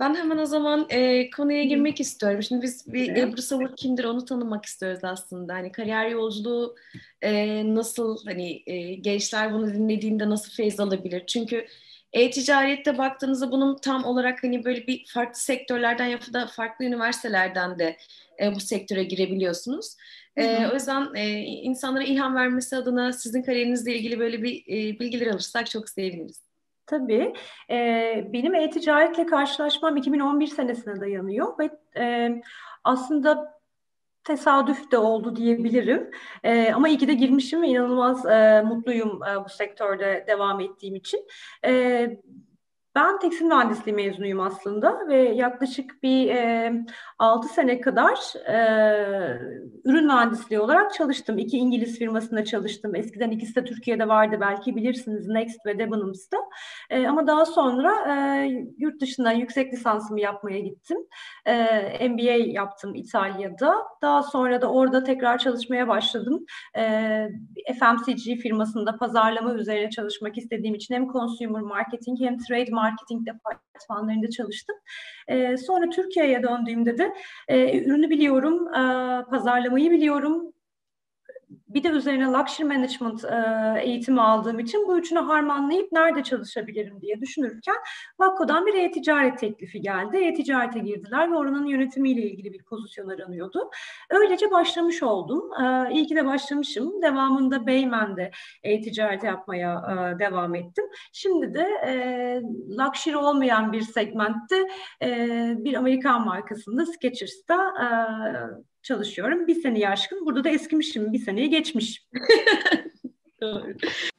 Ben hemen o zaman e, konuya girmek istiyorum. Şimdi biz bir Ebru Savur kimdir onu tanımak istiyoruz aslında. Hani kariyer yolculuğu e, nasıl hani e, gençler bunu dinlediğinde nasıl feyz alabilir? Çünkü e-ticarette baktığınızda bunun tam olarak hani böyle bir farklı sektörlerden ya da farklı üniversitelerden de e, bu sektöre girebiliyorsunuz. E, o yüzden e, insanlara ilham vermesi adına sizin kariyerinizle ilgili böyle bir e, bilgiler alırsak çok seviniriz. Tabii. E, benim e-ticaretle karşılaşmam 2011 senesine dayanıyor ve e, aslında tesadüf de oldu diyebilirim. E, ama iyi ki de girmişim ve inanılmaz e, mutluyum e, bu sektörde devam ettiğim için. E, ben tekstil mühendisliği mezunuyum aslında ve yaklaşık bir e, 6 sene kadar e, ürün mühendisliği olarak çalıştım. İki İngiliz firmasında çalıştım. Eskiden ikisi de Türkiye'de vardı belki bilirsiniz Next ve Debenhams'ta. E, ama daha sonra e, yurt dışından yüksek lisansımı yapmaya gittim. E, MBA yaptım İtalya'da. Daha sonra da orada tekrar çalışmaya başladım. E, FMCG firmasında pazarlama üzerine çalışmak istediğim için hem consumer marketing hem trade departmanlarında çalıştım. E, sonra Türkiye'ye döndüğümde de e, ürünü biliyorum, e, pazarlamayı biliyorum, bir de üzerine luxury management e, eğitimi aldığım için bu üçünü harmanlayıp nerede çalışabilirim diye düşünürken Vakko'dan bir e-ticaret teklifi geldi. E-ticarete girdiler ve oranın yönetimiyle ilgili bir pozisyon aranıyordu. Öylece başlamış oldum. E, iyi ki de başlamışım. Devamında Beymen'de e-ticaret yapmaya e, devam ettim. Şimdi de e, luxury olmayan bir segmentte e, bir Amerikan markasında Skechers'ta e, çalışıyorum. Bir sene aşkın. Burada da eskimişim. Bir seneyi geçmiş.